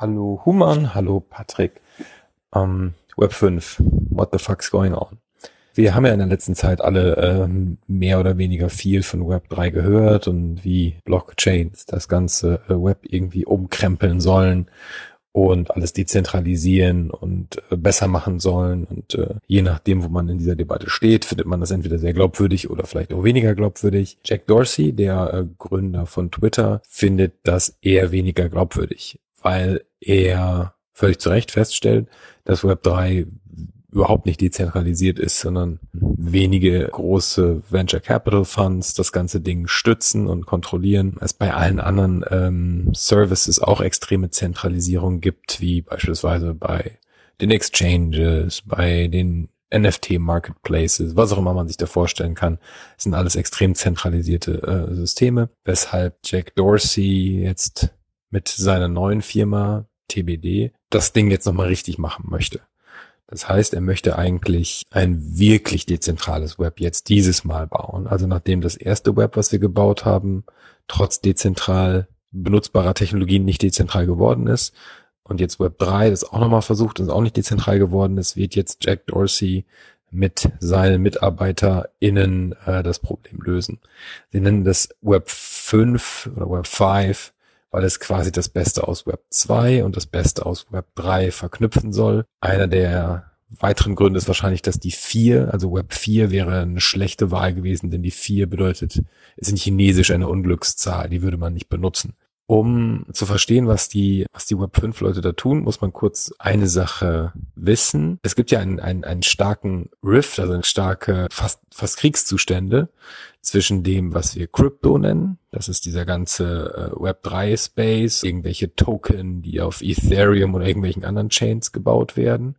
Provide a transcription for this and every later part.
Hallo Human, hallo Patrick. Um, Web 5, what the fuck's going on? Wir haben ja in der letzten Zeit alle ähm, mehr oder weniger viel von Web 3 gehört und wie Blockchains das ganze äh, Web irgendwie umkrempeln sollen und alles dezentralisieren und äh, besser machen sollen. Und äh, je nachdem, wo man in dieser Debatte steht, findet man das entweder sehr glaubwürdig oder vielleicht auch weniger glaubwürdig. Jack Dorsey, der äh, Gründer von Twitter, findet das eher weniger glaubwürdig, weil er völlig zu Recht feststellt, dass Web 3 überhaupt nicht dezentralisiert ist, sondern wenige große Venture Capital Funds das ganze Ding stützen und kontrollieren. Es bei allen anderen ähm, Services auch extreme Zentralisierung gibt, wie beispielsweise bei den Exchanges, bei den NFT Marketplaces, was auch immer man sich da vorstellen kann, das sind alles extrem zentralisierte äh, Systeme, weshalb Jack Dorsey jetzt mit seiner neuen Firma TBD das Ding jetzt nochmal richtig machen möchte. Das heißt, er möchte eigentlich ein wirklich dezentrales Web jetzt dieses Mal bauen. Also nachdem das erste Web, was wir gebaut haben, trotz dezentral benutzbarer Technologien nicht dezentral geworden ist und jetzt Web 3 das auch nochmal versucht und auch nicht dezentral geworden ist, wird jetzt Jack Dorsey mit seinen MitarbeiterInnen äh, das Problem lösen. Sie nennen das Web 5 oder Web 5 weil es quasi das Beste aus Web 2 und das Beste aus Web 3 verknüpfen soll. Einer der weiteren Gründe ist wahrscheinlich, dass die 4, also Web 4 wäre eine schlechte Wahl gewesen, denn die 4 bedeutet, ist in Chinesisch eine Unglückszahl, die würde man nicht benutzen. Um zu verstehen, was die, was die Web 5 Leute da tun, muss man kurz eine Sache wissen. Es gibt ja einen, einen, einen starken Rift, also eine starke, fast, fast Kriegszustände zwischen dem, was wir Crypto nennen. Das ist dieser ganze äh, Web 3 Space, irgendwelche Token, die auf Ethereum oder irgendwelchen anderen Chains gebaut werden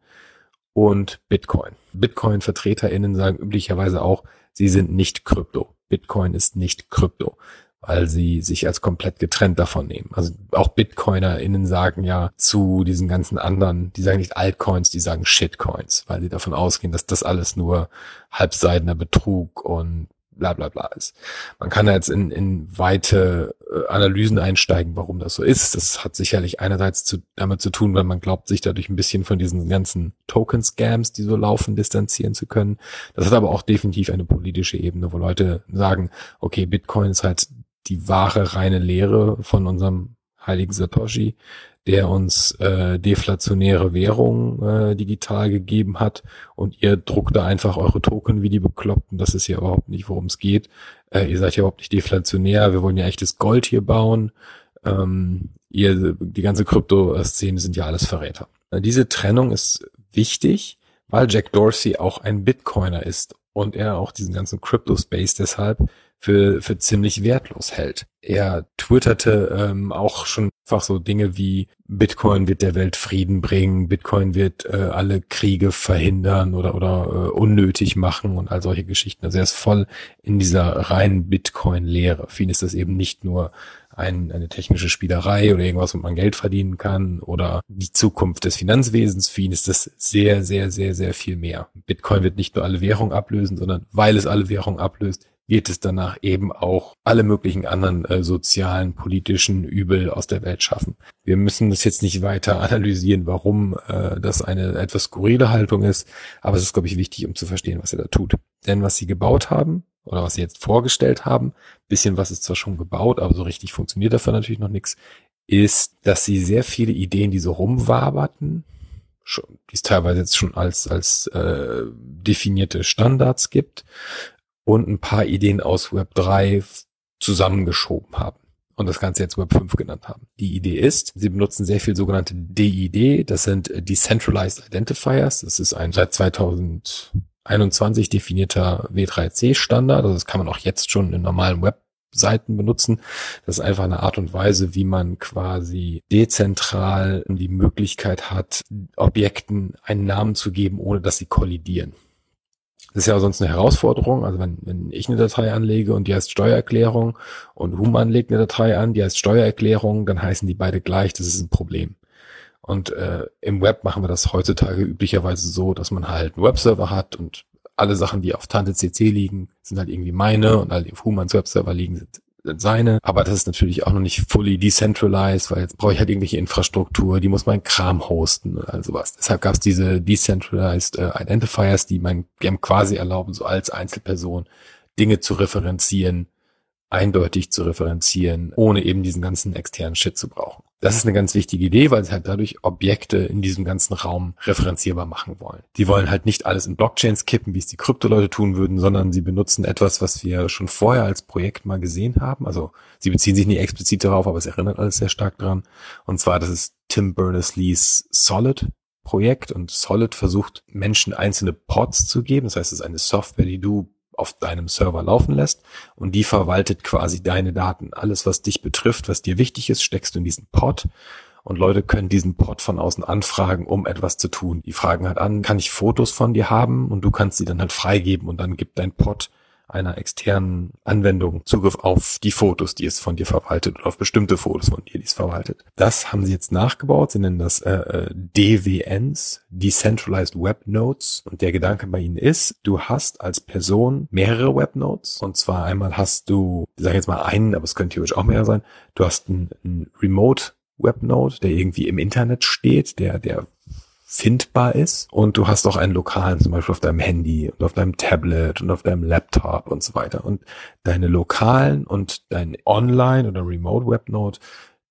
und Bitcoin. Bitcoin-VertreterInnen sagen üblicherweise auch, sie sind nicht Krypto. Bitcoin ist nicht Krypto weil sie sich als komplett getrennt davon nehmen. Also auch BitcoinerInnen sagen ja zu diesen ganzen anderen, die sagen nicht Altcoins, die sagen Shitcoins, weil sie davon ausgehen, dass das alles nur halbseidener Betrug und bla bla bla ist. Man kann jetzt in, in weite äh, Analysen einsteigen, warum das so ist. Das hat sicherlich einerseits zu, damit zu tun, weil man glaubt, sich dadurch ein bisschen von diesen ganzen Token-Scams, die so laufen, distanzieren zu können. Das hat aber auch definitiv eine politische Ebene, wo Leute sagen, okay, Bitcoin ist halt die wahre reine Lehre von unserem heiligen Satoshi, der uns äh, deflationäre Währung äh, digital gegeben hat und ihr druckt da einfach eure Token wie die Bekloppten. Das ist ja überhaupt nicht, worum es geht. Äh, ihr seid ja überhaupt nicht deflationär. Wir wollen ja echtes Gold hier bauen. Ähm, ihr, die ganze Krypto-Szene sind ja alles Verräter. Äh, diese Trennung ist wichtig, weil Jack Dorsey auch ein Bitcoiner ist und er auch diesen ganzen Crypto-Space deshalb für, für ziemlich wertlos hält. Er twitterte ähm, auch schon einfach so Dinge wie Bitcoin wird der Welt Frieden bringen, Bitcoin wird äh, alle Kriege verhindern oder, oder äh, unnötig machen und all solche Geschichten. Also er ist voll in dieser reinen Bitcoin-Lehre. Für ihn ist das eben nicht nur ein, eine technische Spielerei oder irgendwas, womit man Geld verdienen kann oder die Zukunft des Finanzwesens. Für ihn ist das sehr, sehr, sehr, sehr viel mehr. Bitcoin wird nicht nur alle Währungen ablösen, sondern weil es alle Währungen ablöst, wird es danach eben auch alle möglichen anderen äh, sozialen, politischen Übel aus der Welt schaffen. Wir müssen das jetzt nicht weiter analysieren, warum äh, das eine etwas skurrile Haltung ist, aber es ist, glaube ich, wichtig, um zu verstehen, was er da tut. Denn was sie gebaut haben, oder was sie jetzt vorgestellt haben, bisschen was ist zwar schon gebaut, aber so richtig funktioniert dafür natürlich noch nichts, ist, dass sie sehr viele Ideen, die so rumwaberten, schon, die es teilweise jetzt schon als, als äh, definierte Standards gibt, und ein paar Ideen aus Web 3 zusammengeschoben haben und das Ganze jetzt Web 5 genannt haben. Die Idee ist, sie benutzen sehr viel sogenannte DID, das sind Decentralized Identifiers, das ist ein seit 2021 definierter W3C Standard, also das kann man auch jetzt schon in normalen Webseiten benutzen. Das ist einfach eine Art und Weise, wie man quasi dezentral die Möglichkeit hat, Objekten einen Namen zu geben, ohne dass sie kollidieren. Das ist ja sonst eine Herausforderung. Also wenn, wenn ich eine Datei anlege und die heißt Steuererklärung und Human legt eine Datei an, die heißt Steuererklärung, dann heißen die beide gleich. Das ist ein Problem. Und äh, im Web machen wir das heutzutage üblicherweise so, dass man halt einen Webserver hat und alle Sachen, die auf Tante CC liegen, sind halt irgendwie meine und alle, die auf Humans Webserver liegen, sind seine, aber das ist natürlich auch noch nicht fully decentralized, weil jetzt brauche ich halt irgendwelche Infrastruktur, die muss mein Kram hosten oder all sowas. Deshalb gab es diese decentralized äh, Identifiers, die mein Game quasi erlauben, so als Einzelperson Dinge zu referenzieren, eindeutig zu referenzieren, ohne eben diesen ganzen externen Shit zu brauchen. Das ist eine ganz wichtige Idee, weil sie halt dadurch Objekte in diesem ganzen Raum referenzierbar machen wollen. Die wollen halt nicht alles in Blockchains kippen, wie es die Krypto-Leute tun würden, sondern sie benutzen etwas, was wir schon vorher als Projekt mal gesehen haben. Also sie beziehen sich nicht explizit darauf, aber es erinnert alles sehr stark dran. Und zwar, das ist Tim Berners-Lees Solid Projekt und Solid versucht Menschen einzelne Pods zu geben. Das heißt, es ist eine Software, die du auf deinem Server laufen lässt und die verwaltet quasi deine Daten. Alles, was dich betrifft, was dir wichtig ist, steckst du in diesen Pod und Leute können diesen Pod von außen anfragen, um etwas zu tun. Die fragen halt an, kann ich Fotos von dir haben und du kannst sie dann halt freigeben und dann gibt dein Pod einer externen Anwendung Zugriff auf die Fotos, die es von dir verwaltet oder auf bestimmte Fotos von dir, die es verwaltet. Das haben sie jetzt nachgebaut. Sie nennen das äh, äh DWNs, Decentralized Web Nodes. Und der Gedanke bei ihnen ist, du hast als Person mehrere Web Nodes. Und zwar einmal hast du, ich sage jetzt mal einen, aber es könnte theoretisch auch mehr sein. Du hast einen Remote Webnode, der irgendwie im Internet steht, der, der findbar ist und du hast auch einen lokalen, zum Beispiel auf deinem Handy und auf deinem Tablet und auf deinem Laptop und so weiter. Und deine lokalen und dein Online- oder Remote Webnode,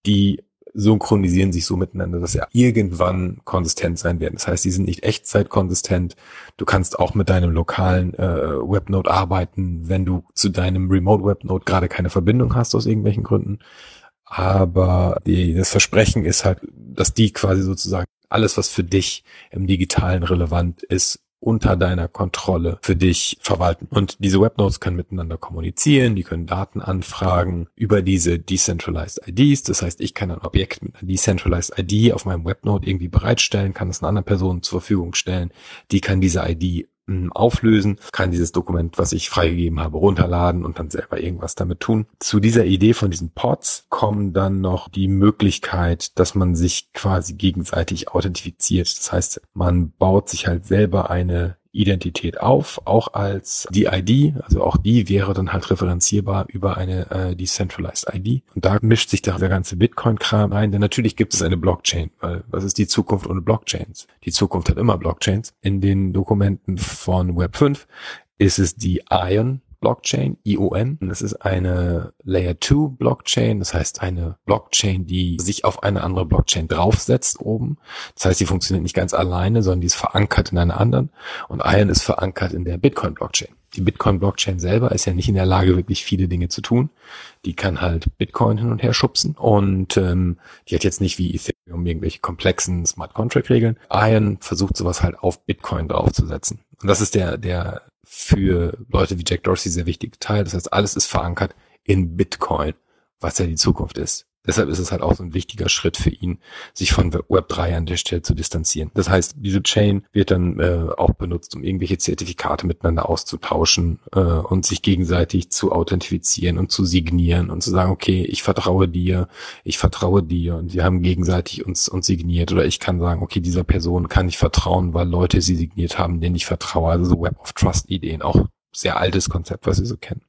die synchronisieren sich so miteinander, dass sie irgendwann konsistent sein werden. Das heißt, die sind nicht echtzeitkonsistent. Du kannst auch mit deinem lokalen äh, Webnode arbeiten, wenn du zu deinem Remote Webnode gerade keine Verbindung hast aus irgendwelchen Gründen. Aber die, das Versprechen ist halt, dass die quasi sozusagen alles, was für dich im digitalen relevant ist, unter deiner Kontrolle für dich verwalten. Und diese Webnodes können miteinander kommunizieren, die können Daten anfragen über diese Decentralized IDs. Das heißt, ich kann ein Objekt mit einer Decentralized ID auf meinem Webnode irgendwie bereitstellen, kann es einer anderen Person zur Verfügung stellen. Die kann diese ID auflösen, kann dieses Dokument, was ich freigegeben habe, runterladen und dann selber irgendwas damit tun. Zu dieser Idee von diesen Pods kommen dann noch die Möglichkeit, dass man sich quasi gegenseitig authentifiziert. Das heißt, man baut sich halt selber eine Identität auf, auch als die ID, also auch die wäre dann halt referenzierbar über eine äh, Decentralized ID. Und da mischt sich der ganze Bitcoin-Kram ein, denn natürlich gibt es eine Blockchain, weil was ist die Zukunft ohne Blockchains? Die Zukunft hat immer Blockchains. In den Dokumenten von Web 5 ist es die Ion Blockchain, ION. Das ist eine Layer 2 Blockchain, das heißt eine Blockchain, die sich auf eine andere Blockchain draufsetzt oben. Das heißt, die funktioniert nicht ganz alleine, sondern die ist verankert in einer anderen. Und ION ist verankert in der Bitcoin Blockchain. Die Bitcoin Blockchain selber ist ja nicht in der Lage, wirklich viele Dinge zu tun. Die kann halt Bitcoin hin und her schubsen und ähm, die hat jetzt nicht wie Ethereum irgendwelche komplexen Smart Contract Regeln. Ion versucht sowas halt auf Bitcoin draufzusetzen. Und das ist der, der für Leute wie Jack Dorsey sehr wichtige Teil. Das heißt, alles ist verankert in Bitcoin, was ja die Zukunft ist. Deshalb ist es halt auch so ein wichtiger Schritt für ihn, sich von Web3 an der Stelle zu distanzieren. Das heißt, diese Chain wird dann äh, auch benutzt, um irgendwelche Zertifikate miteinander auszutauschen äh, und sich gegenseitig zu authentifizieren und zu signieren und zu sagen, okay, ich vertraue dir, ich vertraue dir und wir haben gegenseitig uns, uns signiert. Oder ich kann sagen, okay, dieser Person kann ich vertrauen, weil Leute sie signiert haben, denen ich vertraue. Also so Web of Trust Ideen, auch sehr altes Konzept, was wir so kennen.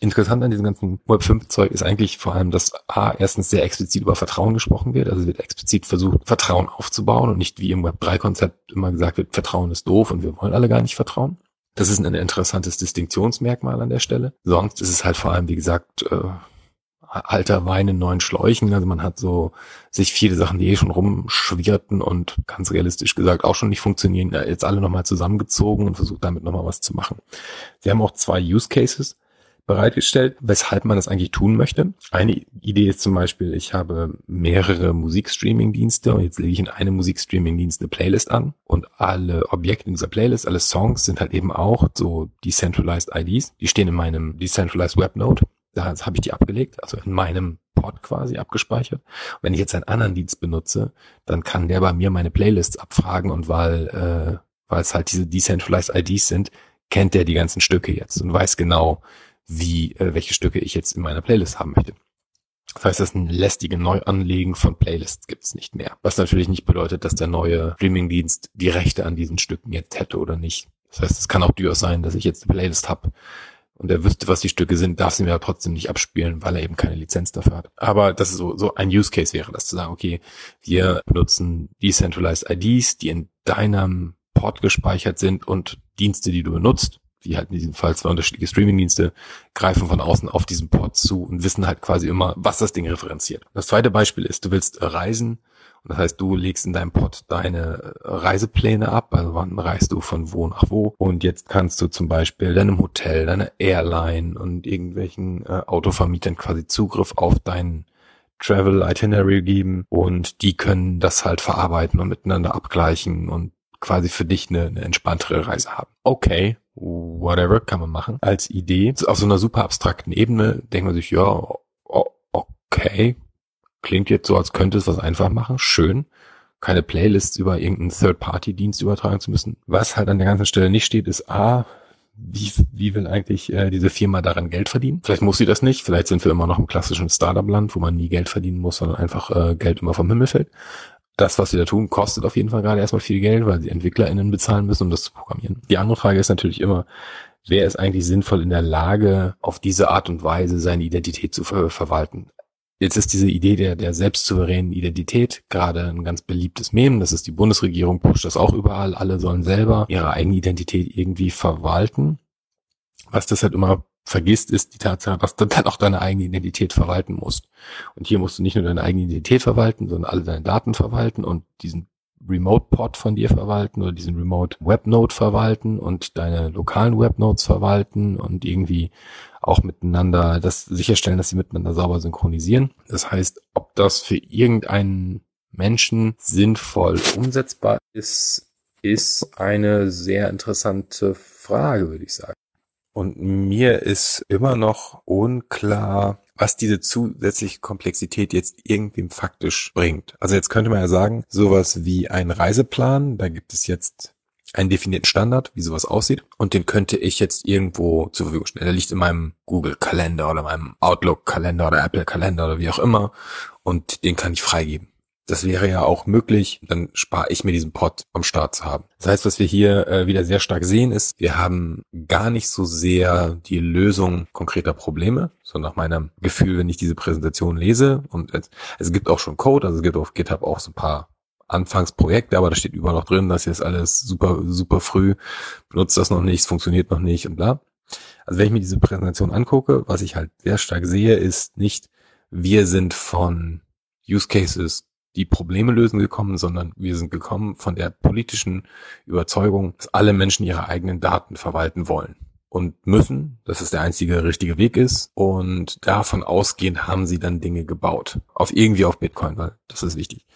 Interessant an diesem ganzen Web 5 Zeug ist eigentlich vor allem, dass A, erstens sehr explizit über Vertrauen gesprochen wird. Also wird explizit versucht, Vertrauen aufzubauen und nicht wie im Web 3 Konzept immer gesagt wird, Vertrauen ist doof und wir wollen alle gar nicht vertrauen. Das ist ein interessantes Distinktionsmerkmal an der Stelle. Sonst ist es halt vor allem, wie gesagt, äh, alter Wein in neuen Schläuchen. Also man hat so sich viele Sachen, die eh schon rumschwirrten und ganz realistisch gesagt auch schon nicht funktionieren, jetzt alle nochmal zusammengezogen und versucht damit nochmal was zu machen. Sie haben auch zwei Use Cases bereitgestellt, weshalb man das eigentlich tun möchte. Eine Idee ist zum Beispiel, ich habe mehrere Musikstreaming-Dienste und jetzt lege ich in einem Musikstreaming-Dienst eine Playlist an und alle Objekte in dieser Playlist, alle Songs sind halt eben auch so Decentralized IDs. Die stehen in meinem Decentralized Webnode. Da habe ich die abgelegt, also in meinem Pod quasi abgespeichert. Und wenn ich jetzt einen anderen Dienst benutze, dann kann der bei mir meine Playlists abfragen und weil, äh, weil es halt diese Decentralized IDs sind, kennt der die ganzen Stücke jetzt und weiß genau, wie, äh, welche Stücke ich jetzt in meiner Playlist haben möchte. Das heißt, das lästige Neuanlegen von Playlists gibt's nicht mehr. Was natürlich nicht bedeutet, dass der neue Streamingdienst die Rechte an diesen Stücken jetzt hätte oder nicht. Das heißt, es kann auch durchaus sein, dass ich jetzt eine Playlist habe, und er wüsste, was die Stücke sind, darf sie mir aber trotzdem nicht abspielen, weil er eben keine Lizenz dafür hat. Aber das ist so, so ein Use Case wäre, das zu sagen, okay, wir benutzen Decentralized IDs, die in deinem Port gespeichert sind und Dienste, die du benutzt, wie halt in diesem Fall zwei unterschiedliche Streamingdienste, greifen von außen auf diesen Port zu und wissen halt quasi immer, was das Ding referenziert. Das zweite Beispiel ist, du willst reisen das heißt, du legst in deinem Pod deine Reisepläne ab, also wann reist du von wo nach wo. Und jetzt kannst du zum Beispiel deinem Hotel, deiner Airline und irgendwelchen äh, Autovermietern quasi Zugriff auf deinen Travel Itinerary geben und die können das halt verarbeiten und miteinander abgleichen und quasi für dich eine, eine entspanntere Reise haben. Okay, whatever, kann man machen. Als Idee, auf so einer super abstrakten Ebene denkt man sich, ja, okay, Klingt jetzt so, als könnte es was einfach machen. Schön. Keine Playlists über irgendeinen Third-Party-Dienst übertragen zu müssen. Was halt an der ganzen Stelle nicht steht, ist A, wie, wie will eigentlich äh, diese Firma daran Geld verdienen? Vielleicht muss sie das nicht. Vielleicht sind wir immer noch im klassischen Startup-Land, wo man nie Geld verdienen muss, sondern einfach äh, Geld immer vom Himmel fällt. Das, was sie da tun, kostet auf jeden Fall gerade erstmal viel Geld, weil sie EntwicklerInnen bezahlen müssen, um das zu programmieren. Die andere Frage ist natürlich immer, wer ist eigentlich sinnvoll in der Lage, auf diese Art und Weise seine Identität zu ver verwalten? Jetzt ist diese Idee der, der selbstsouveränen Identität gerade ein ganz beliebtes Mem. Das ist die Bundesregierung, pusht das auch überall. Alle sollen selber ihre eigene Identität irgendwie verwalten. Was das halt immer vergisst, ist die Tatsache, dass du dann auch deine eigene Identität verwalten musst. Und hier musst du nicht nur deine eigene Identität verwalten, sondern alle deine Daten verwalten und diesen Remote-Pod von dir verwalten oder diesen Remote-Webnode verwalten und deine lokalen Webnodes verwalten und irgendwie auch miteinander das sicherstellen, dass sie miteinander sauber synchronisieren. Das heißt, ob das für irgendeinen Menschen sinnvoll umsetzbar ist, ist eine sehr interessante Frage, würde ich sagen. Und mir ist immer noch unklar, was diese zusätzliche Komplexität jetzt irgendwem faktisch bringt. Also jetzt könnte man ja sagen, sowas wie ein Reiseplan, da gibt es jetzt einen definierten Standard, wie sowas aussieht. Und den könnte ich jetzt irgendwo zur Verfügung stellen. Der liegt in meinem Google-Kalender oder meinem Outlook-Kalender oder Apple-Kalender oder wie auch immer. Und den kann ich freigeben. Das wäre ja auch möglich, dann spare ich mir diesen Pod am Start zu haben. Das heißt, was wir hier äh, wieder sehr stark sehen, ist, wir haben gar nicht so sehr die Lösung konkreter Probleme, so nach meinem Gefühl, wenn ich diese Präsentation lese. Und es, es gibt auch schon Code, also es gibt auf GitHub auch so ein paar Anfangsprojekte, aber da steht überall noch drin, dass jetzt alles super, super früh, benutzt das noch nicht, es funktioniert noch nicht und bla. Also wenn ich mir diese Präsentation angucke, was ich halt sehr stark sehe, ist nicht, wir sind von Use Cases die Probleme lösen gekommen, sondern wir sind gekommen von der politischen Überzeugung, dass alle Menschen ihre eigenen Daten verwalten wollen und müssen, dass es der einzige richtige Weg ist. Und davon ausgehend haben sie dann Dinge gebaut. Auf irgendwie auf Bitcoin, weil das ist wichtig.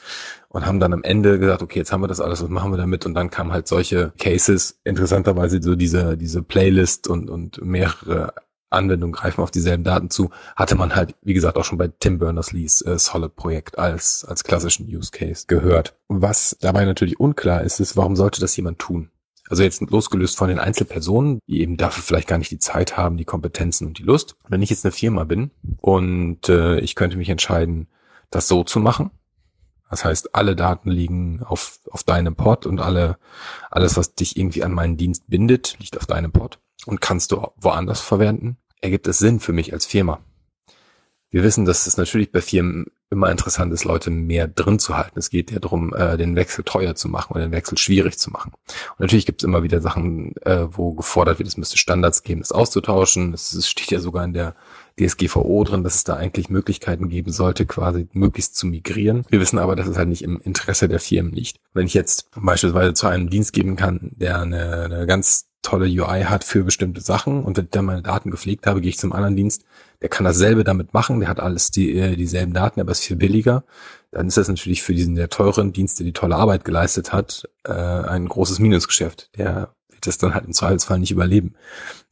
Und haben dann am Ende gesagt, okay, jetzt haben wir das alles, was machen wir damit? Und dann kamen halt solche Cases, interessanterweise so diese, diese Playlist und, und mehrere Anwendungen greifen auf dieselben Daten zu, hatte man halt, wie gesagt, auch schon bei Tim Berners-Lees äh, Solid-Projekt als, als klassischen Use Case gehört. Was dabei natürlich unklar ist, ist, warum sollte das jemand tun? Also jetzt losgelöst von den Einzelpersonen, die eben dafür vielleicht gar nicht die Zeit haben, die Kompetenzen und die Lust. Wenn ich jetzt eine Firma bin und äh, ich könnte mich entscheiden, das so zu machen, das heißt, alle Daten liegen auf, auf deinem Pod und alle, alles, was dich irgendwie an meinen Dienst bindet, liegt auf deinem Pod und kannst du woanders verwenden, ergibt es Sinn für mich als Firma. Wir wissen, dass es natürlich bei Firmen immer interessant ist, Leute mehr drin zu halten. Es geht ja darum, äh, den Wechsel teuer zu machen oder den Wechsel schwierig zu machen. Und natürlich gibt es immer wieder Sachen, äh, wo gefordert wird, es müsste Standards geben, das auszutauschen. Es steht ja sogar in der DSGVO drin, dass es da eigentlich Möglichkeiten geben sollte, quasi möglichst zu migrieren. Wir wissen aber, dass es halt nicht im Interesse der Firmen liegt. Wenn ich jetzt beispielsweise zu einem Dienst geben kann, der eine, eine ganz tolle UI hat für bestimmte Sachen und wenn ich dann meine Daten gepflegt habe, gehe ich zum anderen Dienst, der kann dasselbe damit machen, der hat alles die, äh, dieselben Daten, aber ist viel billiger, dann ist das natürlich für diesen der teuren Dienst, der die tolle Arbeit geleistet hat, äh, ein großes Minusgeschäft. Der wird das dann halt im Zweifelsfall nicht überleben.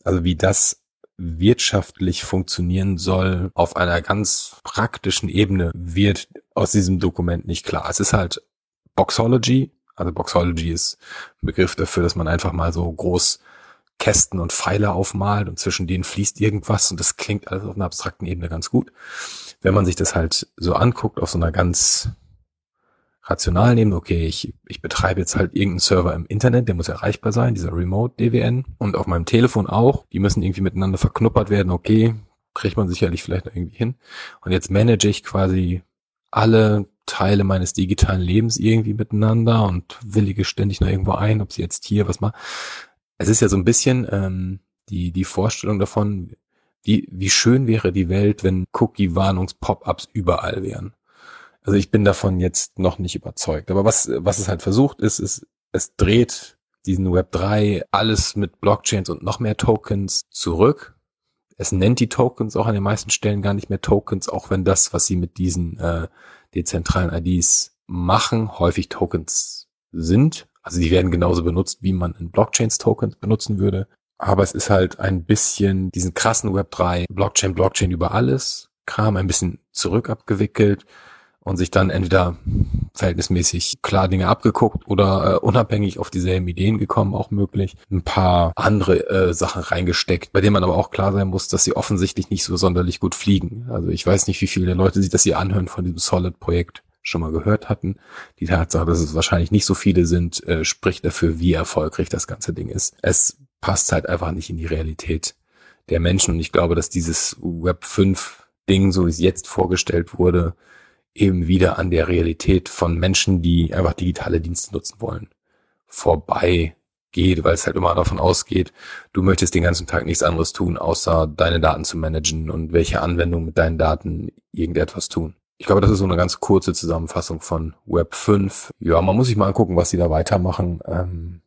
Also wie das wirtschaftlich funktionieren soll auf einer ganz praktischen Ebene, wird aus diesem Dokument nicht klar. Es ist halt Boxology, also Boxology ist ein Begriff dafür, dass man einfach mal so groß Kästen und Pfeile aufmalt und zwischen denen fließt irgendwas und das klingt alles auf einer abstrakten Ebene ganz gut. Wenn man sich das halt so anguckt auf so einer ganz rational nehmen, okay, ich, ich betreibe jetzt halt irgendeinen Server im Internet, der muss erreichbar sein, dieser Remote DWN und auf meinem Telefon auch, die müssen irgendwie miteinander verknuppert werden, okay, kriegt man sicherlich vielleicht irgendwie hin. Und jetzt manage ich quasi alle Teile meines digitalen Lebens irgendwie miteinander und willige ständig noch irgendwo ein, ob sie jetzt hier was machen. Es ist ja so ein bisschen ähm, die, die Vorstellung davon, wie, wie schön wäre die Welt, wenn Cookie-Warnungs-Pop-ups überall wären. Also ich bin davon jetzt noch nicht überzeugt. Aber was, was es halt versucht ist, ist, es dreht diesen Web 3 alles mit Blockchains und noch mehr Tokens zurück. Es nennt die Tokens auch an den meisten Stellen gar nicht mehr Tokens, auch wenn das, was sie mit diesen äh, dezentralen IDs machen, häufig Tokens sind. Also die werden genauso benutzt, wie man in Blockchains Tokens benutzen würde. Aber es ist halt ein bisschen diesen krassen Web 3 Blockchain, Blockchain über alles Kram ein bisschen zurück abgewickelt und sich dann entweder verhältnismäßig klar Dinge abgeguckt oder äh, unabhängig auf dieselben Ideen gekommen, auch möglich. Ein paar andere äh, Sachen reingesteckt, bei denen man aber auch klar sein muss, dass sie offensichtlich nicht so sonderlich gut fliegen. Also ich weiß nicht, wie viele Leute sich das hier anhören von diesem Solid-Projekt schon mal gehört hatten. Die Tatsache, dass es wahrscheinlich nicht so viele sind, äh, spricht dafür, wie erfolgreich das ganze Ding ist. Es passt halt einfach nicht in die Realität der Menschen und ich glaube, dass dieses Web 5 Ding, so wie es jetzt vorgestellt wurde, eben wieder an der Realität von Menschen, die einfach digitale Dienste nutzen wollen, vorbei geht, weil es halt immer davon ausgeht, du möchtest den ganzen Tag nichts anderes tun, außer deine Daten zu managen und welche Anwendung mit deinen Daten irgendetwas tun. Ich glaube, das ist so eine ganz kurze Zusammenfassung von Web 5. Ja, man muss sich mal angucken, was sie da weitermachen. Ähm,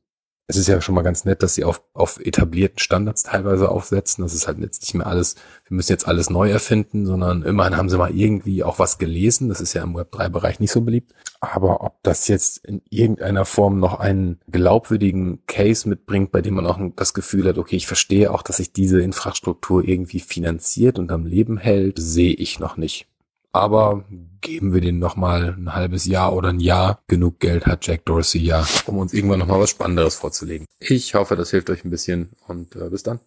es ist ja schon mal ganz nett, dass sie auf, auf etablierten Standards teilweise aufsetzen. Das ist halt jetzt nicht mehr alles, wir müssen jetzt alles neu erfinden, sondern immerhin haben sie mal irgendwie auch was gelesen. Das ist ja im Web3-Bereich nicht so beliebt. Aber ob das jetzt in irgendeiner Form noch einen glaubwürdigen Case mitbringt, bei dem man auch das Gefühl hat, okay, ich verstehe auch, dass sich diese Infrastruktur irgendwie finanziert und am Leben hält, sehe ich noch nicht. Aber geben wir denen nochmal ein halbes Jahr oder ein Jahr. Genug Geld hat Jack Dorsey ja, um uns irgendwann nochmal was Spannenderes vorzulegen. Ich hoffe, das hilft euch ein bisschen und äh, bis dann.